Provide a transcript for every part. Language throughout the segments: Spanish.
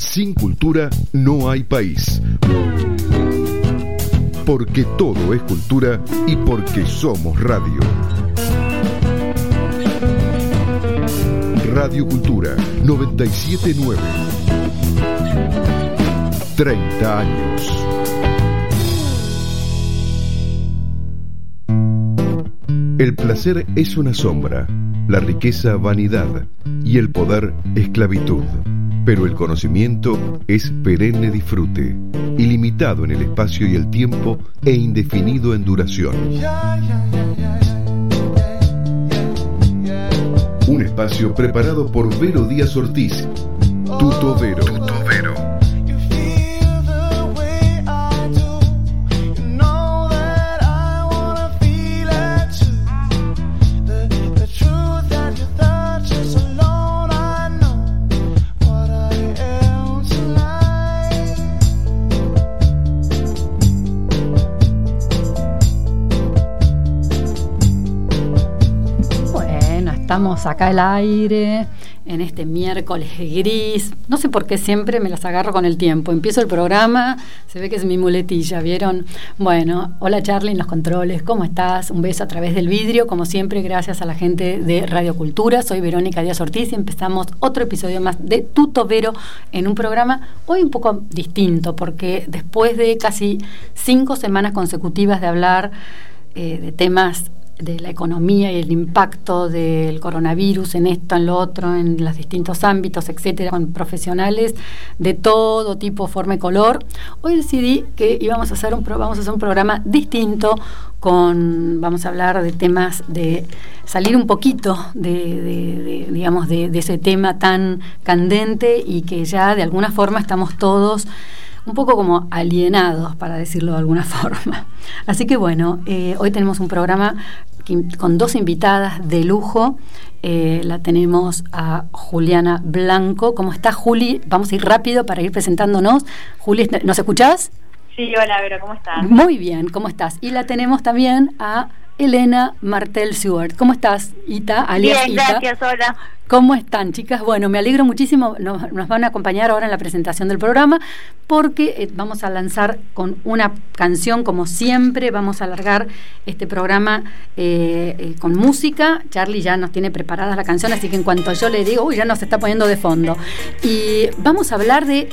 Sin cultura no hay país. Porque todo es cultura y porque somos radio. Radio Cultura 979. 30 años. El placer es una sombra, la riqueza vanidad y el poder esclavitud. Pero el conocimiento es perenne disfrute, ilimitado en el espacio y el tiempo e indefinido en duración. Un espacio preparado por Vero Díaz Ortiz, Tuto Vero. Estamos acá al aire en este miércoles gris. No sé por qué siempre me las agarro con el tiempo. Empiezo el programa, se ve que es mi muletilla, ¿vieron? Bueno, hola Charlie en los controles, ¿cómo estás? Un beso a través del vidrio, como siempre, gracias a la gente de Radio Cultura. Soy Verónica Díaz Ortiz y empezamos otro episodio más de Tuto Vero en un programa hoy un poco distinto, porque después de casi cinco semanas consecutivas de hablar eh, de temas de la economía y el impacto del coronavirus en esto, en lo otro, en los distintos ámbitos, etcétera, con profesionales de todo tipo, forma y color. Hoy decidí que íbamos a hacer un vamos a hacer un programa distinto con vamos a hablar de temas de salir un poquito de, digamos de ese tema tan candente y que ya de alguna forma estamos todos un poco como alienados, para decirlo de alguna forma. Así que bueno, eh, hoy tenemos un programa con dos invitadas de lujo. Eh, la tenemos a Juliana Blanco. ¿Cómo está Juli? Vamos a ir rápido para ir presentándonos. Juli, ¿nos escuchás? Sí, hola, Vera, ¿cómo estás? Muy bien, ¿cómo estás? Y la tenemos también a Elena Martel Seward. ¿Cómo estás, Ita? Alias bien, gracias, hola. ¿Cómo están, chicas? Bueno, me alegro muchísimo. Nos, van a acompañar ahora en la presentación del programa porque eh, vamos a lanzar con una canción, como siempre. Vamos a alargar este programa eh, eh, con música. Charlie ya nos tiene preparadas la canción, así que en cuanto yo le digo, uy, ya nos está poniendo de fondo. Y vamos a hablar de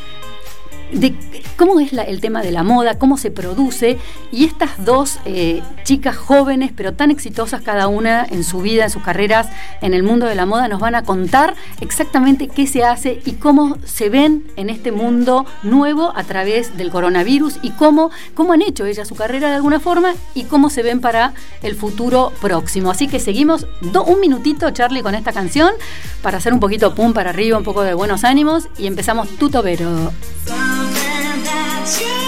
de cómo es el tema de la moda, cómo se produce, y estas dos eh, chicas jóvenes, pero tan exitosas cada una en su vida, en sus carreras, en el mundo de la moda, nos van a contar exactamente qué se hace y cómo se ven en este mundo nuevo a través del coronavirus y cómo, cómo han hecho ellas su carrera de alguna forma y cómo se ven para el futuro próximo. Así que seguimos un minutito, Charlie, con esta canción para hacer un poquito pum para arriba, un poco de buenos ánimos y empezamos Tutobero. Yes.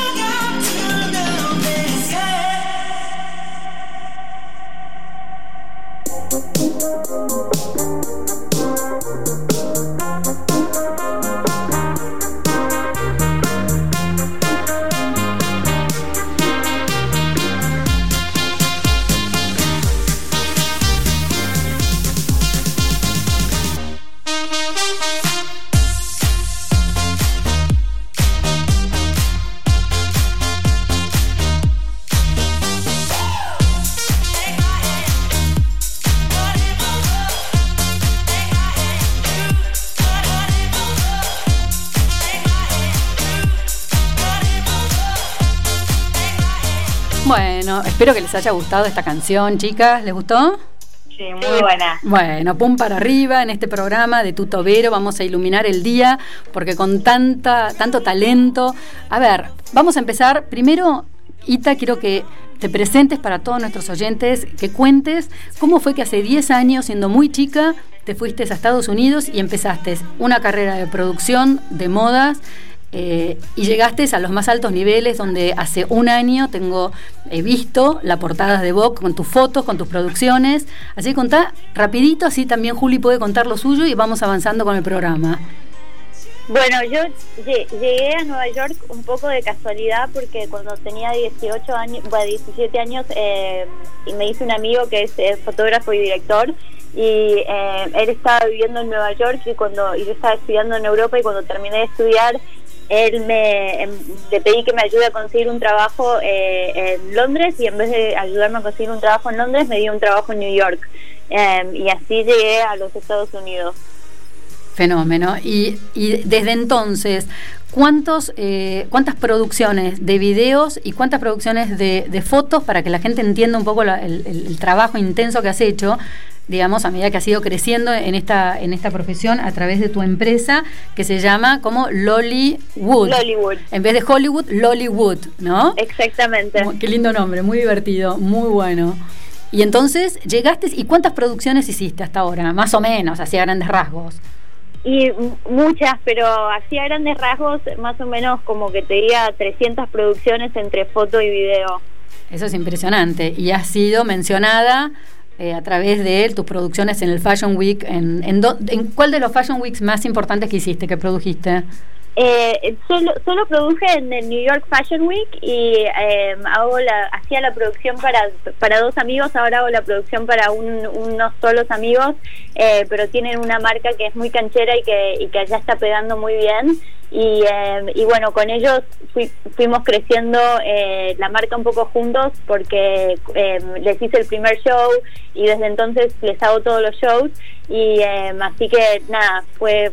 Espero que les haya gustado esta canción, chicas. ¿Les gustó? Sí, muy buena. Bueno, pum para arriba en este programa de Tuto Vero. Vamos a iluminar el día porque con tanta, tanto talento. A ver, vamos a empezar. Primero, Ita, quiero que te presentes para todos nuestros oyentes, que cuentes cómo fue que hace 10 años, siendo muy chica, te fuiste a Estados Unidos y empezaste una carrera de producción de modas eh, y llegaste a los más altos niveles donde hace un año tengo he visto la portada de Vogue con tus fotos, con tus producciones. Así que contá rapidito, así también Juli puede contar lo suyo y vamos avanzando con el programa. Bueno, yo llegué a Nueva York un poco de casualidad porque cuando tenía 18 años, bueno, 17 años, eh, y me hice un amigo que es fotógrafo y director y eh, él estaba viviendo en Nueva York y cuando y yo estaba estudiando en Europa y cuando terminé de estudiar él me em, le pedí que me ayude a conseguir un trabajo eh, en Londres y en vez de ayudarme a conseguir un trabajo en Londres me dio un trabajo en New York em, y así llegué a los Estados Unidos. Fenómeno. Y, y desde entonces, ¿cuántos, eh, ¿cuántas producciones de videos y cuántas producciones de, fotos para que la gente entienda un poco el, trabajo intenso que has hecho? Digamos, a medida que has ido creciendo en esta, en esta profesión a través de tu empresa que se llama como Lollywood. Lollywood. En vez de Hollywood, Lollywood, ¿no? Exactamente. Qué lindo nombre, muy divertido, muy bueno. Y entonces llegaste, ¿y cuántas producciones hiciste hasta ahora? Más o menos, así a grandes rasgos. Y muchas, pero así a grandes rasgos, más o menos como que te diría 300 producciones entre foto y video. Eso es impresionante. Y has sido mencionada eh, a través de tus producciones en el Fashion Week. En, en, ¿En cuál de los Fashion Weeks más importantes que hiciste, que produjiste? Eh, solo, solo produje en el New York Fashion Week y eh, hago la, hacía la producción para, para dos amigos, ahora hago la producción para unos solos amigos, eh, pero tienen una marca que es muy canchera y que, y que ya está pegando muy bien. Y, eh, y bueno, con ellos fuimos creciendo eh, la marca un poco juntos porque les hice el primer show y desde entonces les hago todos los shows y así que nada, fue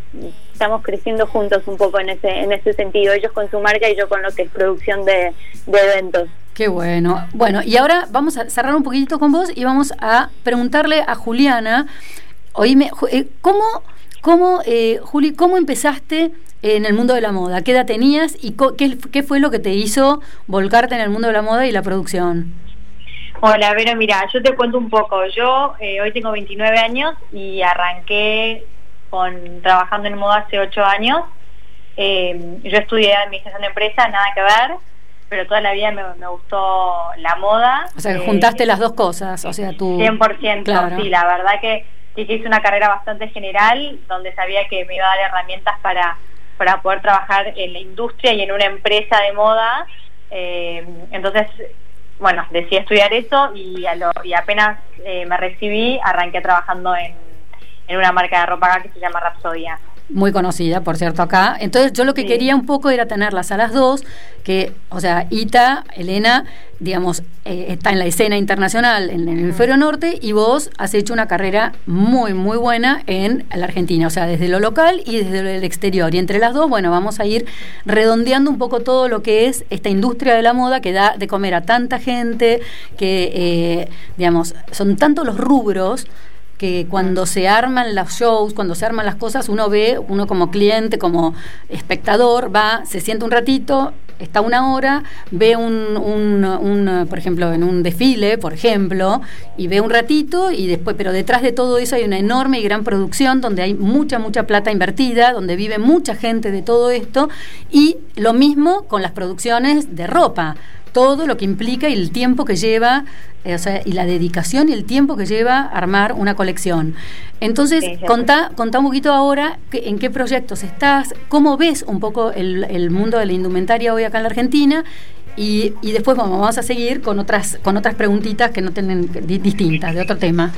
estamos creciendo juntos un poco en ese, en ese sentido, ellos con su marca y yo con lo que es producción de, eventos. Qué bueno. Bueno, y ahora vamos a cerrar un poquitito con vos y vamos a preguntarle a Juliana, oíme, eh, ¿cómo, cómo eh, Juli, cómo empezaste en el mundo de la moda? ¿Qué edad tenías y qué, qué fue lo que te hizo volcarte en el mundo de la moda y la producción? Hola, Vero, mira, yo te cuento un poco. Yo eh, hoy tengo 29 años y arranqué con trabajando en moda hace ocho años. Eh, yo estudié administración de empresas, nada que ver, pero toda la vida me, gustó la moda. O sea, que juntaste eh, las dos cosas, o sea, tú... 100%, sí, la verdad que, que hice una carrera bastante general, donde sabía que me iba a dar herramientas para, para poder trabajar en la industria y en una empresa de moda. Eh, entonces, bueno, decidí estudiar eso y, a lo, y apenas me recibí, arranqué trabajando en en una marca de ropa acá que se llama Rapsodia. Muy conocida, por cierto, acá. Entonces yo lo que quería un poco era tenerlas a las dos, que, o sea, Ita, Elena, digamos, eh, está en la escena internacional en, el hemisferio norte y vos has hecho una carrera muy, muy buena en la Argentina, o sea, desde lo local y desde el exterior. Y entre las dos, bueno, vamos a ir redondeando un poco todo lo que es esta industria de la moda que da de comer a tanta gente, que, eh, digamos, son tantos los rubros que cuando se arman los shows, cuando se arman las cosas, uno ve, uno como cliente, como espectador, va, se siente un ratito, está una hora, ve un, un, por ejemplo, en un desfile, por ejemplo, y ve un ratito y después, pero detrás de todo eso hay una enorme y gran producción donde hay mucha, mucha plata invertida, donde vive mucha gente de todo esto, y lo mismo con las producciones de ropa todo lo que implica y el tiempo que lleva, eh, o sea, y la dedicación y el tiempo que lleva armar una colección. Entonces, contá, contá un poquito ahora en qué proyectos estás, cómo ves un poco el, mundo de la indumentaria hoy acá en la Argentina y, y, después vamos a seguir con otras con otras preguntitas que no tienen distintas de otro tema.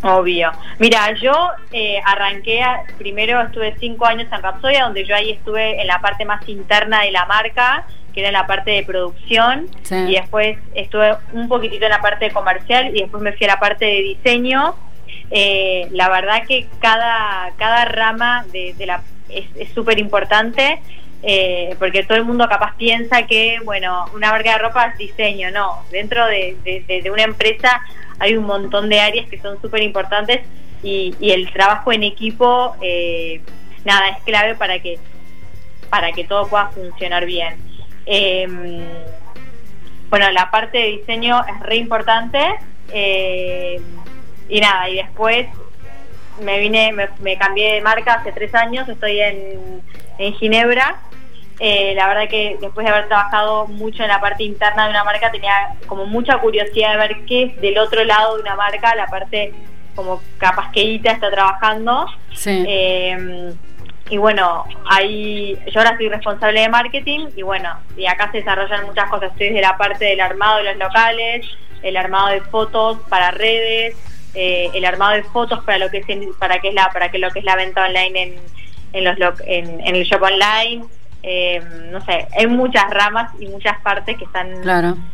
Obvio. Mira, yo eh, arranqué, primero estuve cinco años en Rapsodia, donde yo ahí estuve en la parte más interna de la marca que era la parte de producción, y después estuve un poquitito en la parte comercial y después me fui a la parte de diseño. Eh, la verdad que cada, cada rama de, la es súper importante. Eh, porque todo el mundo capaz piensa que, bueno, una marca de ropa es diseño, no, dentro de, una empresa hay un montón de áreas que son súper importantes y, el trabajo en equipo, eh, nada, es clave para que, para que todo pueda funcionar bien. Eh, bueno, la parte de diseño es re importante. Eh, y nada, y después me vine, me, cambié de marca hace tres años, estoy en, en Ginebra. Eh, la verdad que después de haber trabajado mucho en la parte interna de una marca, tenía como mucha curiosidad de ver qué es del otro lado de una marca, la parte como capaz que Ita está trabajando. Sí. Eh, y bueno, ahí yo ahora soy responsable de marketing y bueno, y acá se desarrollan muchas cosas. Estoy desde la parte del armado de los locales, el armado de fotos para redes, eh, el armado de fotos para lo que es para que es la para que lo que es la venta online en, en los en, en el shop online eh, no sé, hay muchas ramas y muchas partes que están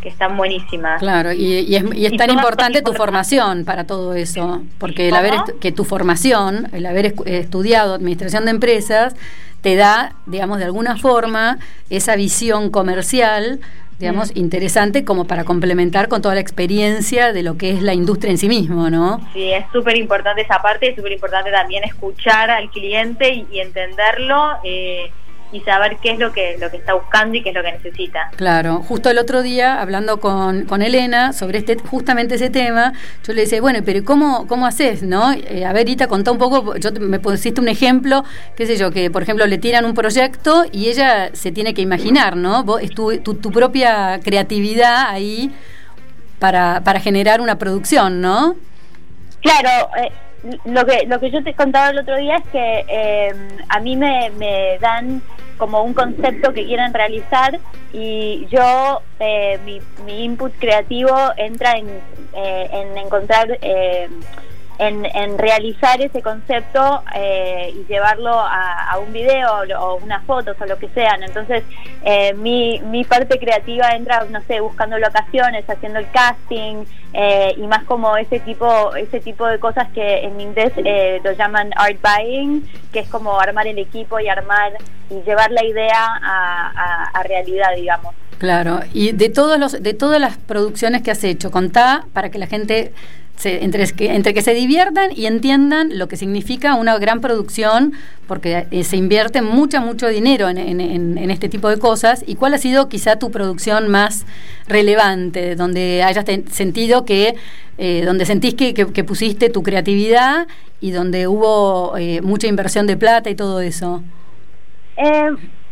que están buenísimas. Claro, y, es, tan importante tu formación para todo eso, porque el haber que tu formación, el haber estudiado administración de empresas, te da, digamos, de alguna forma esa visión comercial digamos, mm. interesante como para complementar con toda la experiencia de lo que es la industria en sí mismo, ¿no? Sí, es súper importante esa parte, es súper importante también escuchar al cliente y, entenderlo. Eh, y saber qué es lo que, lo que está buscando y qué es lo que necesita. Claro, justo el otro día, hablando con, con Elena sobre este justamente ese tema, yo le decía, bueno, pero ¿cómo, cómo haces? ¿no? Eh, a ver, Ita, contá un poco, yo me pusiste un ejemplo, qué sé yo, que por ejemplo le tiran un proyecto y ella se tiene que imaginar, ¿no? Vos, es tu, tu, propia creatividad ahí para, para generar una producción, ¿no? Claro, eh, lo que lo que yo te contaba el otro día es que eh, a mí me, me dan como un concepto que quieran realizar y yo, eh, mi, mi, input creativo entra en, eh, en encontrar, eh, en, en, realizar ese concepto y llevarlo a, un video o, unas fotos o lo que sean. Entonces, mi, mi parte creativa entra, no sé, buscando locaciones, haciendo el casting y más como ese tipo, ese tipo de cosas que en inglés lo llaman art buying, que es como armar el equipo y armar y llevar la idea a, realidad, digamos. Claro, y de todos los, de todas las producciones que has hecho, contá para que la gente se, entre, que, entre que se diviertan y entiendan lo que significa una gran producción, porque eh, se invierte mucho, mucho dinero en, en, este tipo de cosas. ¿Y cuál ha sido quizá tu producción más relevante, donde hayas sentido que, eh, donde sentís que, que, pusiste tu creatividad y donde hubo eh, mucha inversión de plata y todo eso?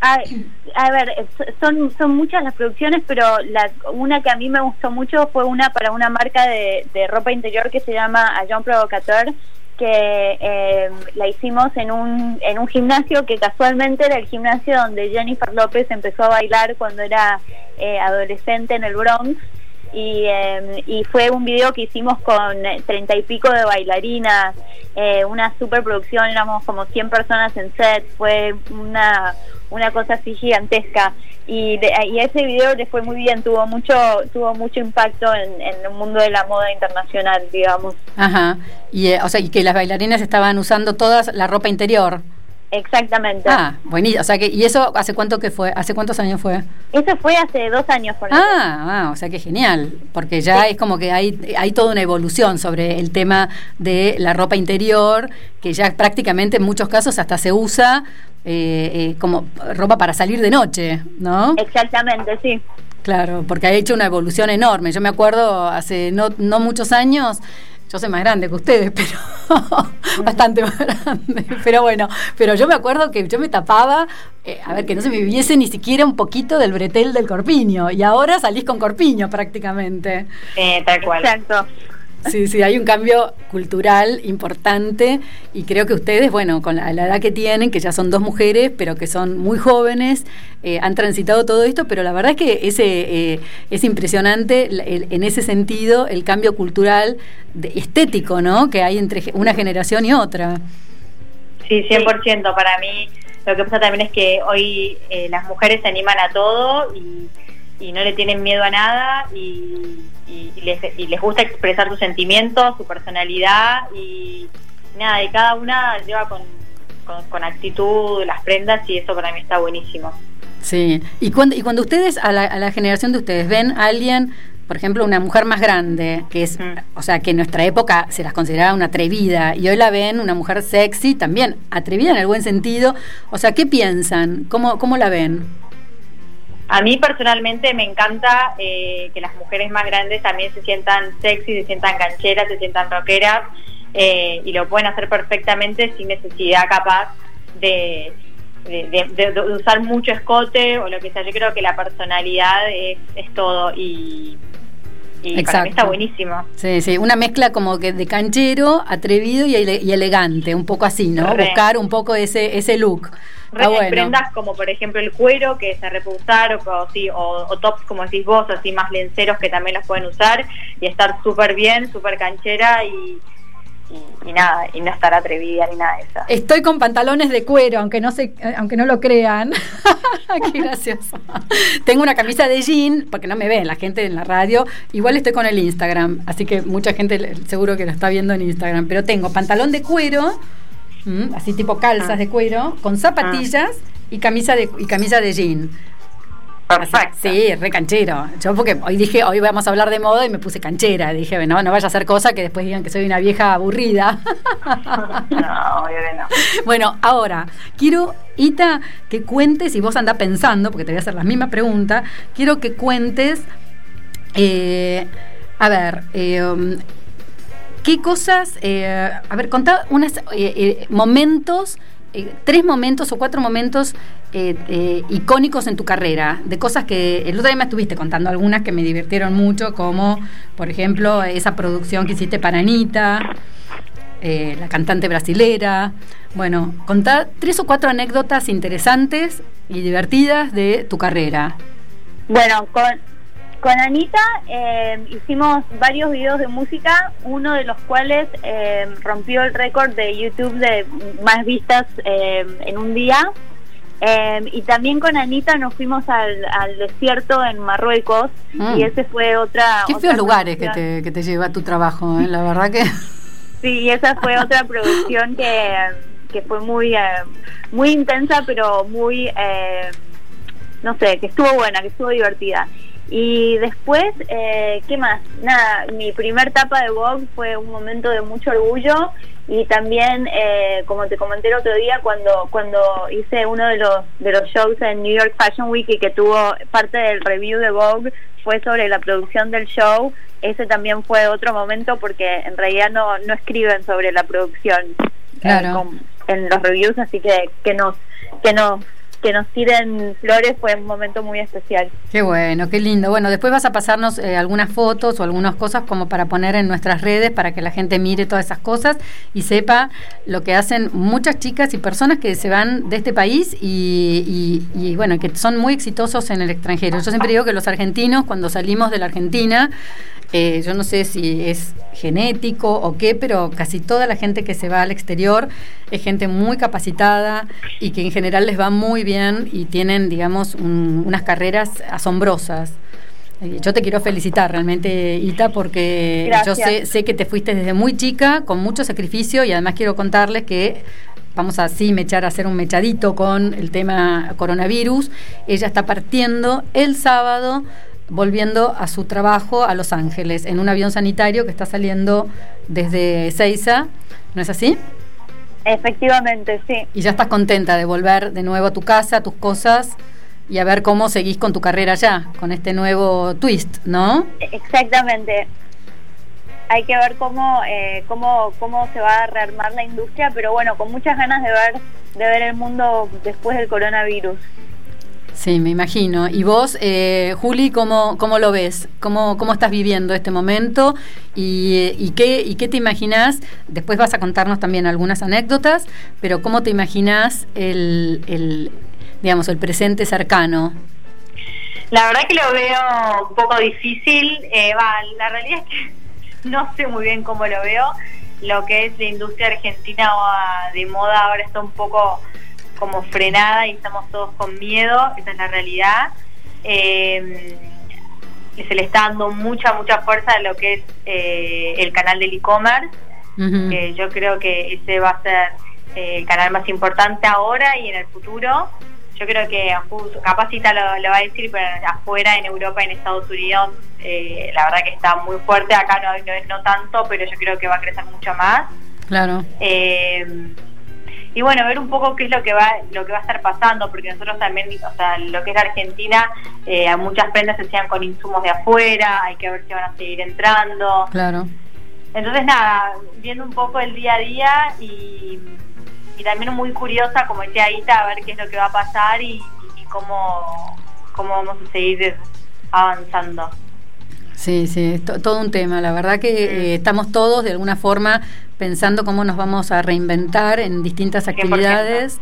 Eh, a, ver, son, son muchas las producciones, pero la, una que a mí me gustó mucho fue una para una marca de, ropa interior que se llama A John Provocateur, que eh, la hicimos en un, en un gimnasio que casualmente era el gimnasio donde Jennifer López empezó a bailar cuando era eh, adolescente en el Bronx. Y, eh, y fue un video que hicimos con treinta y pico de bailarinas, eh, una superproducción, éramos como 100 personas en set, fue una, una cosa así gigantesca y, y ese video le fue muy bien, tuvo mucho tuvo mucho impacto en, en, el mundo de la moda internacional, digamos. Ajá, y, eh, o sea, y que las bailarinas estaban usando todas la ropa interior. Exactamente. Ah, buenísimo. O sea que, ¿y eso hace cuánto que fue? ¿Hace cuántos años fue? Eso fue hace dos años, por ah, ah, o sea que genial, porque ya es como que hay, hay toda una evolución sobre el tema de la ropa interior, que ya prácticamente en muchos casos hasta se usa eh, eh, como ropa para salir de noche, ¿no? Exactamente, sí. Claro, porque ha hecho una evolución enorme. Yo me acuerdo hace no, no muchos años yo soy más grande que ustedes, pero bastante más grande. Pero bueno, pero yo me acuerdo que yo me tapaba, eh, a ver, que no se me viese ni siquiera un poquito del bretel del corpiño. Y ahora salís con corpiño prácticamente. Sí, tal cual. Exacto. Sí, sí, hay un cambio cultural importante y creo que ustedes, bueno, con la, edad que tienen, que ya son dos mujeres, pero que son muy jóvenes, eh, han transitado todo esto, pero la verdad es que ese, eh, es impresionante en ese sentido el cambio cultural estético, ¿no? Que hay entre una generación y otra. Sí, 100%. Para mí lo que pasa también es que hoy eh, las mujeres se animan a todo y, y no le tienen miedo a nada y y, les, y les gusta expresar sus sentimientos, su personalidad y nada, y cada una lleva con, con, actitud las prendas y eso para mí está buenísimo. Sí, y cuando, y cuando ustedes, a la, a la generación de ustedes, ven a alguien por ejemplo, una mujer más grande, que es, o sea, que en nuestra época se las consideraba una atrevida, y hoy la ven una mujer sexy, también atrevida en el buen sentido. O sea, ¿qué piensan? ¿Cómo, cómo la ven? A mí personalmente me encanta eh, que las mujeres más grandes también se sientan sexy, se sientan cancheras, se sientan rockeras eh, y lo pueden hacer perfectamente sin necesidad capaz de, usar mucho escote o lo que sea. Yo creo que la personalidad es, todo y, para mí está buenísimo. Sí, sí, una mezcla como que de canchero, atrevido y, elegante, un poco así, ¿no? Buscar un poco ese, ese look. Ah, prendas como por ejemplo el cuero que se repulsar o, o, tops como decís vos, así más lenceros que también los pueden usar y estar súper bien, súper canchera y, y, nada, y no estar atrevida ni nada de eso. Estoy con pantalones de cuero, aunque no se, aunque no lo crean. Qué gracioso. Tengo una camisa de jean, porque no me ven la gente en la radio. Igual estoy con el Instagram, así que mucha gente seguro que lo está viendo en Instagram. Pero tengo pantalón de cuero, así tipo calzas ah. de cuero, con zapatillas y camisa de y camisa de jean. Perfecto. Sí, re canchero. Yo porque hoy dije, hoy vamos a hablar de moda y me puse canchera. Dije, no, no vaya a hacer cosa que después digan que soy una vieja aburrida. no, no. Bueno, ahora, quiero, Ita, que cuentes, y vos andás pensando, porque te voy a hacer la misma pregunta, quiero que cuentes, eh, a ver, eh, ¿qué cosas, eh, a ver, contá unos momentos eh, tres momentos o cuatro momentos eh, eh, icónicos en tu carrera, de cosas que el otro día me estuviste contando algunas que me divirtieron mucho, como por ejemplo esa producción que hiciste para Anita, la cantante brasilera. Bueno, contá tres o cuatro anécdotas interesantes y divertidas de tu carrera. Bueno, con, con Anita eh, hicimos varios videos de música, uno de los cuales eh, rompió el récord de YouTube de más vistas eh, en un día. y también con Anita nos fuimos al, desierto en Marruecos mm. y ese fue otra... Qué feos lugares que te, que te lleva tu trabajo, la verdad que... Sí, esa fue otra producción que, que fue muy, muy intensa, pero muy, no sé, que estuvo buena, que estuvo divertida. Y después, eh, ¿qué más? Nada, mi primer tapa de Vogue fue un momento de mucho orgullo y también, eh, como te comenté el otro día, cuando cuando hice uno de los de los shows en New York Fashion Week y que tuvo parte del review de Vogue fue sobre la producción del show, ese también fue otro momento porque en realidad no, no escriben sobre la producción claro. en, en los reviews, así que que nos que nos que nos tiren flores fue un momento muy especial. Qué bueno, qué lindo. Bueno, después vas a pasarnos eh, algunas fotos o algunas cosas como para poner en nuestras redes para que la gente mire todas esas cosas y sepa lo que hacen muchas chicas y personas que se van de este país y, y bueno, que son muy exitosos en el extranjero. Yo siempre digo que los argentinos cuando salimos de la Argentina eh, yo no sé si es genético o qué, pero casi toda la gente que se va al exterior es gente muy capacitada y que en general les va muy bien y tienen, digamos, unas carreras asombrosas. Eh, yo te quiero felicitar realmente, Ita, porque yo sé, sé que te fuiste desde muy chica, con mucho sacrificio, y además quiero contarles que vamos a así mechar a hacer un mechadito con el tema coronavirus. Ella está partiendo el sábado volviendo a su trabajo a Los Ángeles en un avión sanitario que está saliendo desde Seiza, ¿no es así? Efectivamente, sí. Y ya estás contenta de volver de nuevo a tu casa, a tus cosas y a ver cómo seguís con tu carrera ya, con este nuevo twist, ¿no? Exactamente. Hay que ver cómo, eh, cómo, cómo se va a rearmar la industria, pero bueno, con muchas ganas de ver, de ver el mundo después del coronavirus. Sí, me imagino. ¿Y vos, eh, Juli, cómo, cómo lo ves? ¿Cómo, ¿Cómo estás viviendo este momento? ¿Y, y, qué, ¿Y qué te imaginas? Después vas a contarnos también algunas anécdotas, pero ¿cómo te imaginas el, el, digamos, el presente cercano? La verdad que lo veo un poco difícil. Eh, va, la realidad es que no sé muy bien cómo lo veo. Lo que es la industria argentina de moda ahora está un poco como frenada y estamos todos con miedo, esa es la realidad. Eh, se le está dando mucha, mucha fuerza a lo que es eh, el canal del e-commerce, que yo creo que ese va a ser eh, el canal más importante ahora y en el futuro. Yo creo que Capacita lo, lo va a decir, pero afuera, en Europa, en Estados Unidos, la verdad que está muy fuerte. Acá no, no, no tanto, pero yo creo que va a crecer mucho más. Claro y bueno, ver un poco qué es lo que va lo que va a estar pasando, porque nosotros también, o sea, lo que es la Argentina, eh, muchas prendas se hacían con insumos de afuera, hay que ver si van a seguir entrando. Claro. Entonces, nada, viendo un poco el día a día y, y también muy curiosa, como decía Aita, a ver qué es lo que va a pasar y, cómo, cómo vamos a seguir avanzando. Sí, sí, es todo un tema. La verdad que eh, estamos todos de alguna forma pensando cómo nos vamos a reinventar en distintas actividades.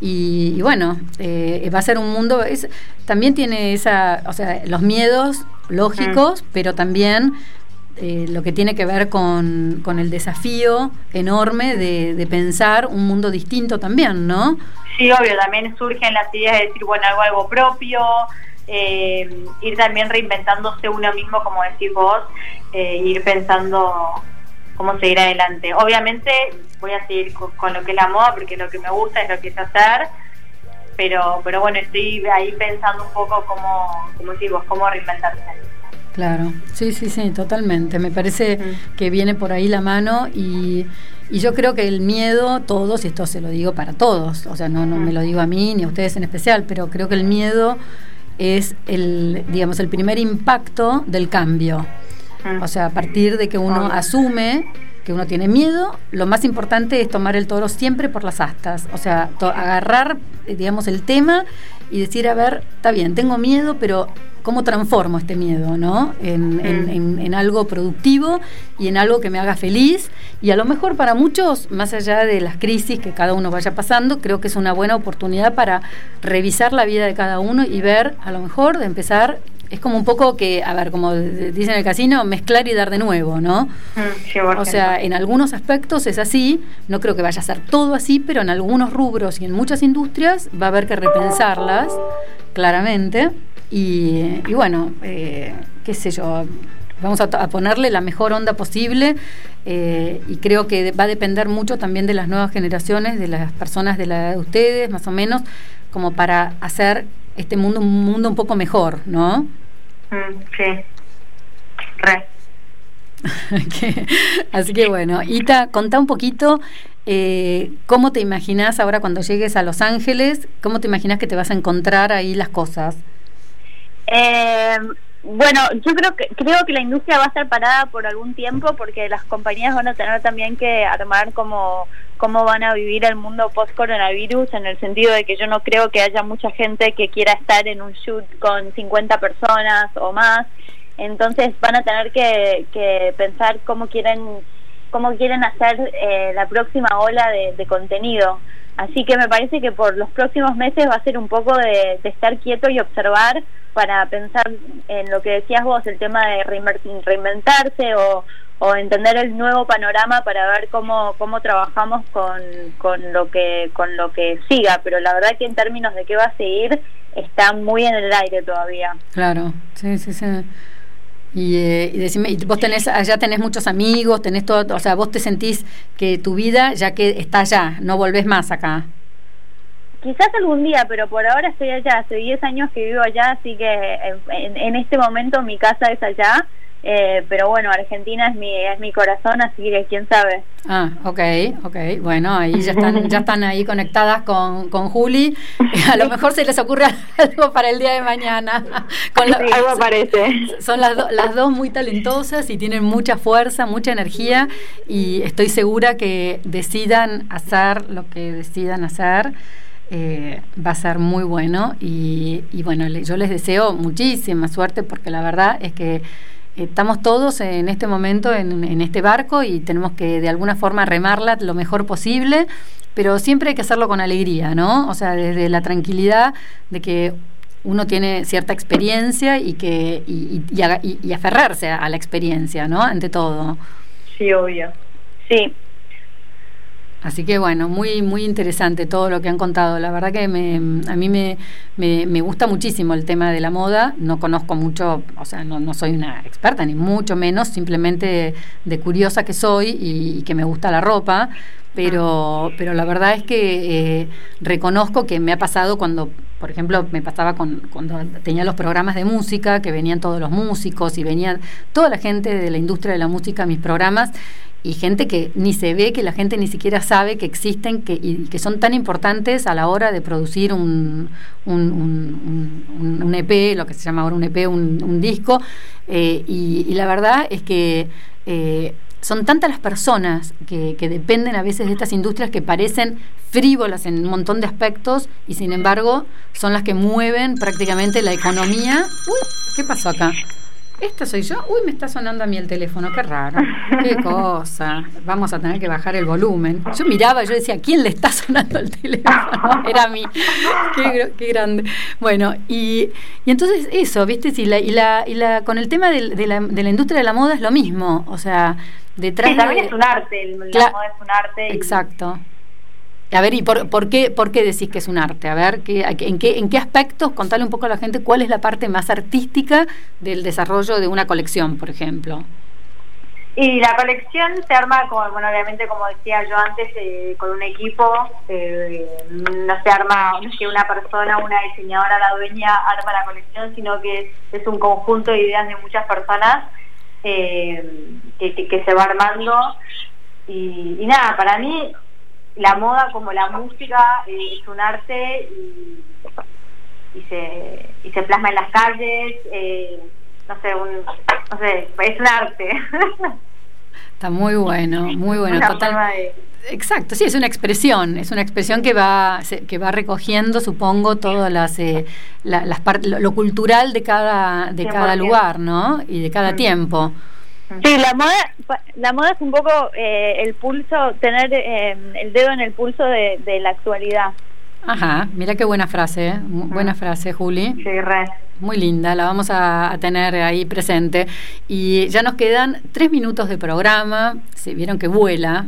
Y, bueno, eh, va a ser un mundo, es, también tiene esa, o sea, los miedos lógicos, pero también eh, lo que tiene que ver con, con el desafío enorme de, de, pensar un mundo distinto también, ¿no? Sí, obvio, también surgen las ideas de decir, bueno, algo, algo propio, eh, ir también reinventándose uno mismo, como decís vos, eh, ir pensando cómo seguir adelante. Obviamente voy a seguir con, lo que es la moda, porque lo que me gusta es lo que es hacer, pero, pero bueno, estoy ahí pensando un poco cómo, como decís vos, cómo reinventarse. Claro, sí, sí, sí, totalmente. Me parece que viene por ahí la mano y, y, yo creo que el miedo, todos, y esto se lo digo para todos, o sea, no, no me lo digo a mí ni a ustedes en especial, pero creo que el miedo es el, digamos, el primer impacto del cambio. O sea, a partir de que uno asume que uno tiene miedo, lo más importante es tomar el toro siempre por las astas, o sea, agarrar, eh, digamos, el tema y decir, a ver, está bien, tengo miedo, pero ¿cómo transformo este miedo, no? En, en, en, algo productivo y en algo que me haga feliz. Y a lo mejor para muchos, más allá de las crisis que cada uno vaya pasando, creo que es una buena oportunidad para revisar la vida de cada uno y ver, a lo mejor, de empezar es como un poco que, a ver, como dicen en el casino, mezclar y dar de nuevo, ¿no? Mm, o sea, en algunos aspectos es así, no creo que vaya a ser todo así, pero en algunos rubros y en muchas industrias va a haber que repensarlas, claramente. Y, bueno, eh, qué sé yo, vamos a, ponerle la mejor onda posible eh, y creo que va a depender mucho también de las nuevas generaciones, de las personas de la edad de ustedes, más o menos, como para hacer este mundo un mundo un poco mejor, ¿no? Mm, sí, re. así que bueno, Ita, contá un poquito eh, cómo te imaginas ahora cuando llegues a Los Ángeles, cómo te imaginas que te vas a encontrar ahí las cosas. Eh, bueno, yo creo que creo que la industria va a estar parada por algún tiempo porque las compañías van a tener también que armar como cómo van a vivir el mundo post coronavirus en el sentido de que yo no creo que haya mucha gente que quiera estar en un shoot con 50 personas o más. Entonces van a tener que, pensar cómo quieren cómo quieren hacer eh, la próxima ola de contenido. Así que me parece que por los próximos meses va a ser un poco de, estar quieto y observar para pensar en lo que decías vos, el tema de reinventarse o, o entender el nuevo panorama para ver cómo, cómo trabajamos con, con, lo que, con lo que siga. Pero la verdad que en términos de qué va a seguir, está muy en el aire todavía. Claro, sí, sí, sí. Y, eh, y decime, vos tenés, allá tenés muchos amigos, tenés todo, o sea, vos te sentís que tu vida, ya que está allá, no volvés más acá. Quizás algún día, pero por ahora estoy allá, hace 10 años que vivo allá, así que en, en este momento mi casa es allá eh, pero bueno, Argentina es mi, es mi corazón, así que quién sabe. Ah, ok, ok. Bueno, ahí ya están, ya están ahí conectadas con, con Juli. A lo mejor se les ocurre algo para el día de mañana. Con algo aparece. Son las, las dos muy talentosas y tienen mucha fuerza, mucha energía y estoy segura que decidan hacer lo que decidan hacer. Eh, va a ser muy bueno y, y bueno, yo les deseo muchísima suerte porque la verdad es que estamos todos en este momento en, este barco y tenemos que de alguna forma remarla lo mejor posible, pero siempre hay que hacerlo con alegría, ¿no? O sea, desde la tranquilidad de que uno tiene cierta experiencia y que y, y aferrarse a la experiencia, ¿no? Ante todo. Sí, obvio. Sí, Así que bueno, muy muy interesante todo lo que han contado. La verdad que me, a mí me, me, gusta muchísimo el tema de la moda. No conozco mucho, o sea, no, no soy una experta, ni mucho menos, simplemente de, curiosa que soy y, que me gusta la ropa. Pero, pero la verdad es que eh, reconozco que me ha pasado cuando, por ejemplo, me pasaba con, cuando tenía los programas de música, que venían todos los músicos y venían toda la gente de la industria de la música a mis programas y gente que ni se ve, que la gente ni siquiera sabe que existen que, y que son tan importantes a la hora de producir un, un, EP, lo que se llama ahora un EP, un, disco. Eh, y, la verdad es que eh, son tantas las personas que, que, dependen a veces de estas industrias que parecen frívolas en un montón de aspectos y sin embargo son las que mueven prácticamente la economía. ¿qué pasó acá? ¿Esta soy yo? Uy, me está sonando a mí el teléfono, qué raro. Qué cosa. Vamos a tener que bajar el volumen. Yo miraba, yo decía, ¿quién le está sonando el teléfono? Era a mí. Qué, grande. Bueno, y, y, entonces eso, ¿viste? y, la, y, la, y la, con el tema de, la, de la industria de la moda es lo mismo. O sea, detrás sí, también es un arte, la moda es un arte. Exacto. A ver, ¿y por, qué, por qué decís que es un arte? A ver, ¿qué, en, qué, ¿en qué aspectos, contale un poco a la gente, cuál es la parte más artística del desarrollo de una colección, por ejemplo? Y la colección se arma, con, bueno, obviamente, como decía yo antes, eh, con un equipo. Eh, no se arma, que una persona, una diseñadora, la dueña, arma la colección, sino que es, un conjunto de ideas de muchas personas eh, que, que, se va armando. Y, y nada, para mí la moda como la música eh, es un arte y, se, y se plasma en las calles, eh, no sé, un, no sé, es un arte. Está muy bueno, muy bueno. Exacto, sí, es una expresión, es una expresión que va que va recogiendo, supongo, todas las, eh, las lo, cultural de cada de cada lugar, ¿no? Y de cada mm. tiempo. Sí, la moda, la moda es un poco eh, el pulso, tener eh, el dedo en el pulso de, la actualidad. Ajá, mira qué buena frase, ¿eh? buena frase, Juli. Sí, re. Muy linda, la vamos a, tener ahí presente. Y ya nos quedan tres minutos de programa, se vieron que vuela,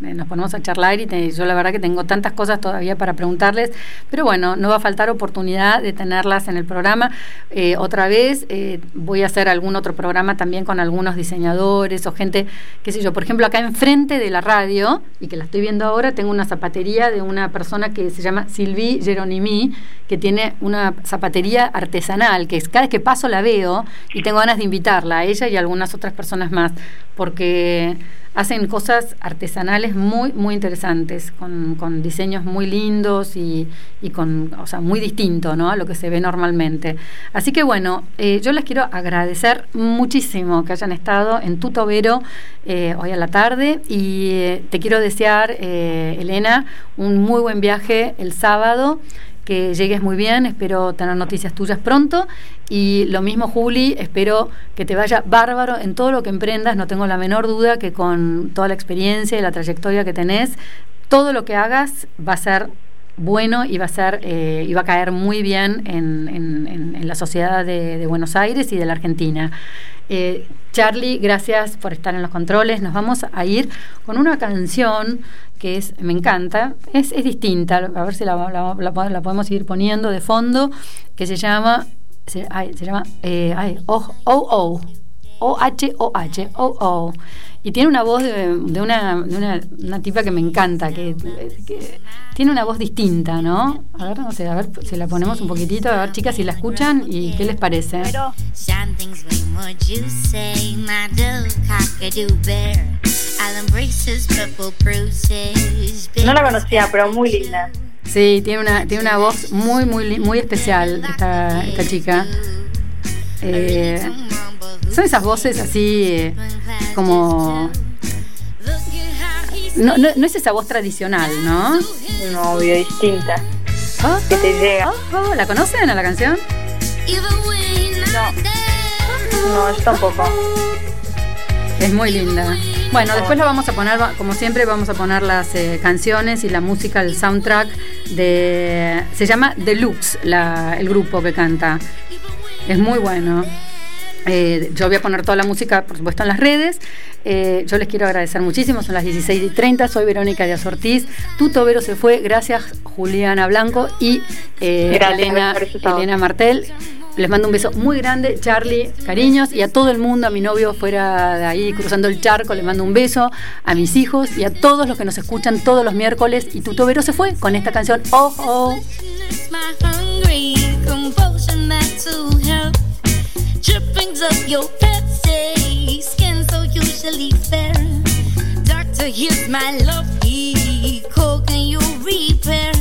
nos ponemos a charlar y yo la verdad que tengo tantas cosas todavía para preguntarles, pero bueno, no va a faltar oportunidad de tenerlas en el programa. Eh, otra vez eh, voy a hacer algún otro programa también con algunos diseñadores o gente, qué sé yo, por ejemplo, acá enfrente de la radio, y que la estoy viendo ahora, tengo una zapatería de una persona que se llama Sylvie Geronimi, que tiene una zapatería artesanal, que es, cada vez que paso la veo y tengo ganas de invitarla a ella y a algunas otras personas más, porque hacen cosas artesanales muy, muy interesantes, con, con diseños muy lindos y, y, con, o sea, muy distinto ¿no? a lo que se ve normalmente. Así que bueno, eh, yo les quiero agradecer muchísimo que hayan estado en Tutovero eh, hoy a la tarde y eh, te quiero desear, Elena, un muy buen viaje el sábado que llegues muy bien, espero tener noticias tuyas pronto. Y lo mismo Juli, espero que te vaya bárbaro en todo lo que emprendas, no tengo la menor duda que con toda la experiencia y la trayectoria que tenés, todo lo que hagas va a ser bueno y va a ser eh, va a caer muy bien en, en, la sociedad de, Buenos Aires y de la Argentina. Eh, Charlie, gracias por estar en los controles. Nos vamos a ir con una canción que es, me encanta, es, es distinta, a ver si la, la, podemos ir poniendo de fondo, que se llama, se, llama, eh, ay, oh, oh, oh, O-H-O-H, O-O. Y tiene una voz de, una, de una, una, tipa que me encanta, que, que, tiene una voz distinta, ¿no? A ver, no sé, a ver si la ponemos un poquitito, a ver, chicas, si la escuchan y qué les parece. Pero... No la conocía, pero muy linda. Sí, tiene una, tiene una voz muy, muy, muy especial esta, esta chica. Eh, son esas voces así eh, como... No, no, es esa voz tradicional, ¿no? No, obvio, distinta. Oh, que te llega. Oh, oh, ¿La conocen a la canción? No. No, yo tampoco. Es muy linda. Bueno, después lo vamos a poner, como siempre, vamos a poner las eh, canciones y la música, el soundtrack de. Se llama Deluxe, la, el grupo que canta. Es muy bueno. Eh, yo voy a poner toda la música, por supuesto, en las redes. Eh, yo les quiero agradecer muchísimo, son las 16 y 30. Soy Verónica Díaz Ortiz. Tuto Vero se fue, gracias Juliana Blanco y Elena, Elena Martel. Les mando un beso muy grande, Charlie, cariños, y a todo el mundo, a mi novio fuera de ahí cruzando el charco, le mando un beso, a mis hijos y a todos los que nos escuchan todos los miércoles. Y Tuto Vero se fue con esta canción, Oh Oh. convulsion back to help, Drippings of your Pepsi, skin so usually fair. Doctor, here's my love he Cold, can you repair?